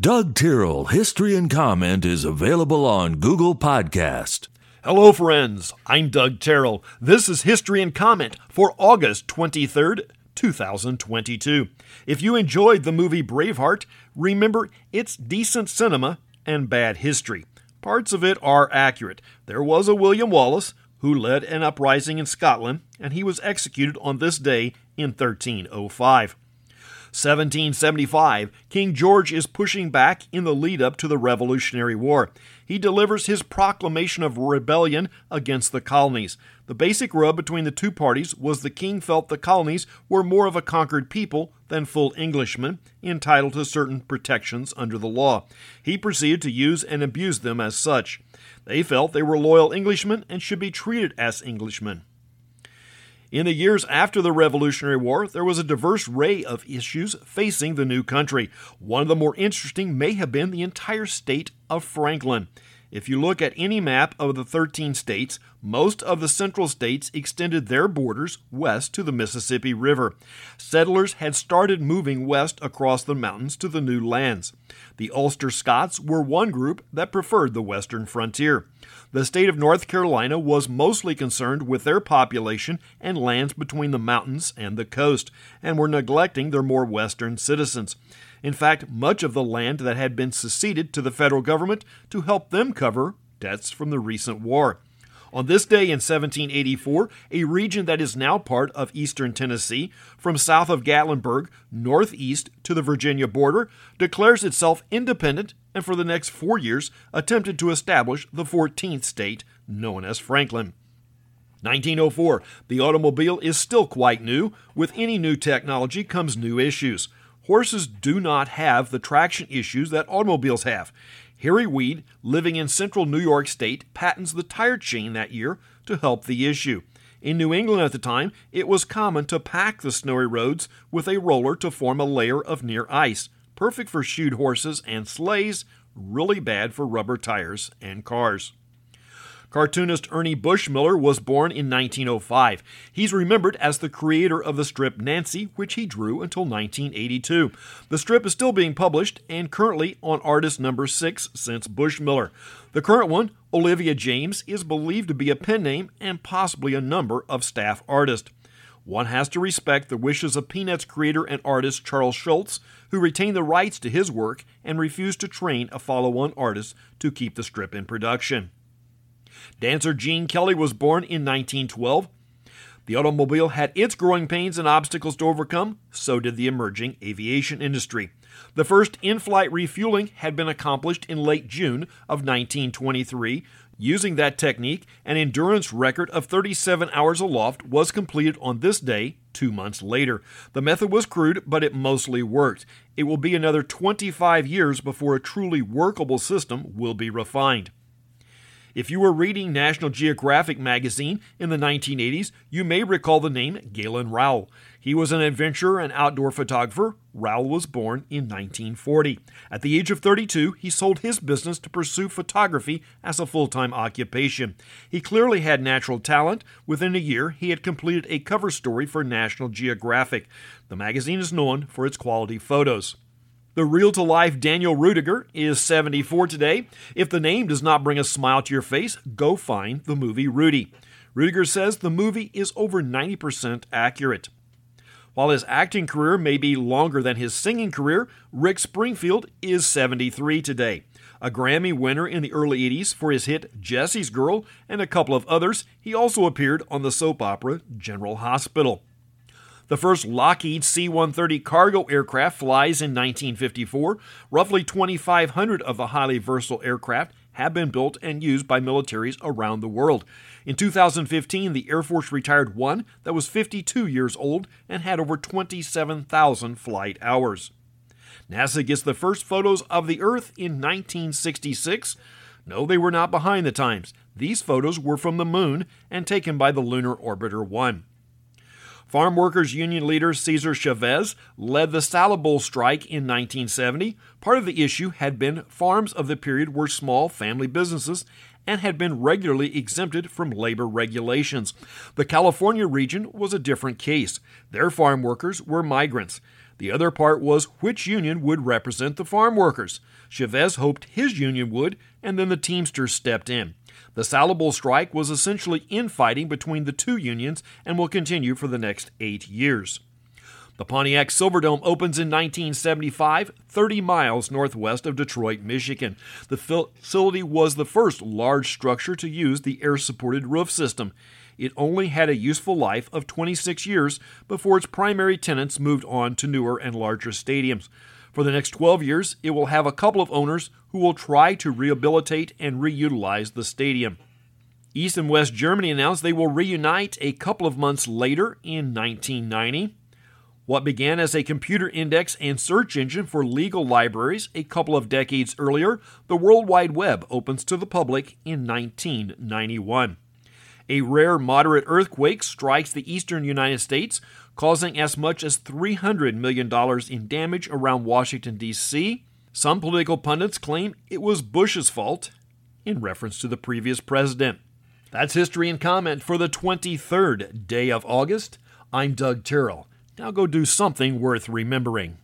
Doug Tyrrell History and Comment is available on Google Podcast. Hello, friends. I'm Doug Terrell. This is History and Comment for August 23rd, 2022. If you enjoyed the movie Braveheart, remember it's decent cinema and bad history. Parts of it are accurate. There was a William Wallace who led an uprising in Scotland, and he was executed on this day in 1305. 1775, King George is pushing back in the lead up to the Revolutionary War. He delivers his proclamation of rebellion against the colonies. The basic rub between the two parties was the king felt the colonies were more of a conquered people than full Englishmen, entitled to certain protections under the law. He proceeded to use and abuse them as such. They felt they were loyal Englishmen and should be treated as Englishmen. In the years after the Revolutionary War, there was a diverse array of issues facing the new country. One of the more interesting may have been the entire state of Franklin. If you look at any map of the 13 states, most of the central states extended their borders west to the Mississippi River. Settlers had started moving west across the mountains to the new lands. The Ulster Scots were one group that preferred the western frontier. The state of North Carolina was mostly concerned with their population and lands between the mountains and the coast, and were neglecting their more western citizens. In fact, much of the land that had been seceded to the federal government to help them cover debts from the recent war. On this day in 1784, a region that is now part of eastern Tennessee, from south of Gatlinburg northeast to the Virginia border, declares itself independent and for the next four years attempted to establish the 14th state, known as Franklin. 1904, the automobile is still quite new. With any new technology comes new issues. Horses do not have the traction issues that automobiles have. Harry Weed, living in central New York State, patents the tire chain that year to help the issue. In New England at the time, it was common to pack the snowy roads with a roller to form a layer of near ice, perfect for shoed horses and sleighs, really bad for rubber tires and cars. Cartoonist Ernie Bushmiller was born in 1905. He's remembered as the creator of the strip Nancy, which he drew until 1982. The strip is still being published and currently on artist number 6 since Bushmiller. The current one, Olivia Jaimes, is believed to be a pen name and possibly a number of staff artists. One has to respect the wishes of Peanuts creator and artist Charles Schulz, who retained the rights to his work and refused to train a follow on artist to keep the strip in production. Dancer Gene Kelly was born in 1912. The automobile had its growing pains and obstacles to overcome, so did the emerging aviation industry. The first in flight refueling had been accomplished in late June of 1923. Using that technique, an endurance record of 37 hours aloft was completed on this day, two months later. The method was crude, but it mostly worked. It will be another 25 years before a truly workable system will be refined. If you were reading National Geographic magazine in the 1980s, you may recall the name Galen Rowell. He was an adventurer and outdoor photographer. Rowell was born in 1940. At the age of 32, he sold his business to pursue photography as a full time occupation. He clearly had natural talent. Within a year, he had completed a cover story for National Geographic. The magazine is known for its quality photos. The real to life Daniel Ruettiger is 74 today. If the name does not bring a smile to your face, go find the movie Rudy. Ruettiger says the movie is over 90% accurate. While his acting career may be longer than his singing career, Rick Springfield is 73 today. A Grammy winner in the early 80s for his hit Jesse's Girl and a couple of others, he also appeared on the soap opera General Hospital. The first Lockheed C 130 cargo aircraft flies in 1954. Roughly 2,500 of the highly versatile aircraft have been built and used by militaries around the world. In 2015, the Air Force retired one that was 52 years old and had over 27,000 flight hours. NASA gets the first photos of the Earth in 1966. No, they were not behind the times. These photos were from the moon and taken by the Lunar Orbiter 1. Farm Workers Union leader Cesar Chavez led the Salad Bowl strike in 1970. Part of the issue had been farms of the period were small family businesses and had been regularly exempted from labor regulations. The California region was a different case. Their farm workers were migrants. The other part was which union would represent the farm workers. Chavez hoped his union would, and then the Teamsters stepped in. The Salad Bowl strike was essentially infighting between the two unions and will continue for the next eight years. The Pontiac Silverdome opens in 1975, 30 miles northwest of Detroit, Michigan. The facility was the first large structure to use the air supported roof system. It only had a useful life of 26 years before its primary tenants moved on to newer and larger stadiums. For the next 12 years, it will have a couple of owners who will try to rehabilitate and reutilize the stadium. East and West Germany announced they will reunite a couple of months later in 1990. What began as a computer index and search engine for legal libraries a couple of decades earlier, the World Wide Web opens to the public in 1991. A rare moderate earthquake strikes the eastern United States, causing as much as $300 million in damage around Washington, D.C. Some political pundits claim it was Bush's fault, in reference to the previous president. That's history and comment for the 23rd day of August. I'm Doug Terrell. Now go do something worth remembering.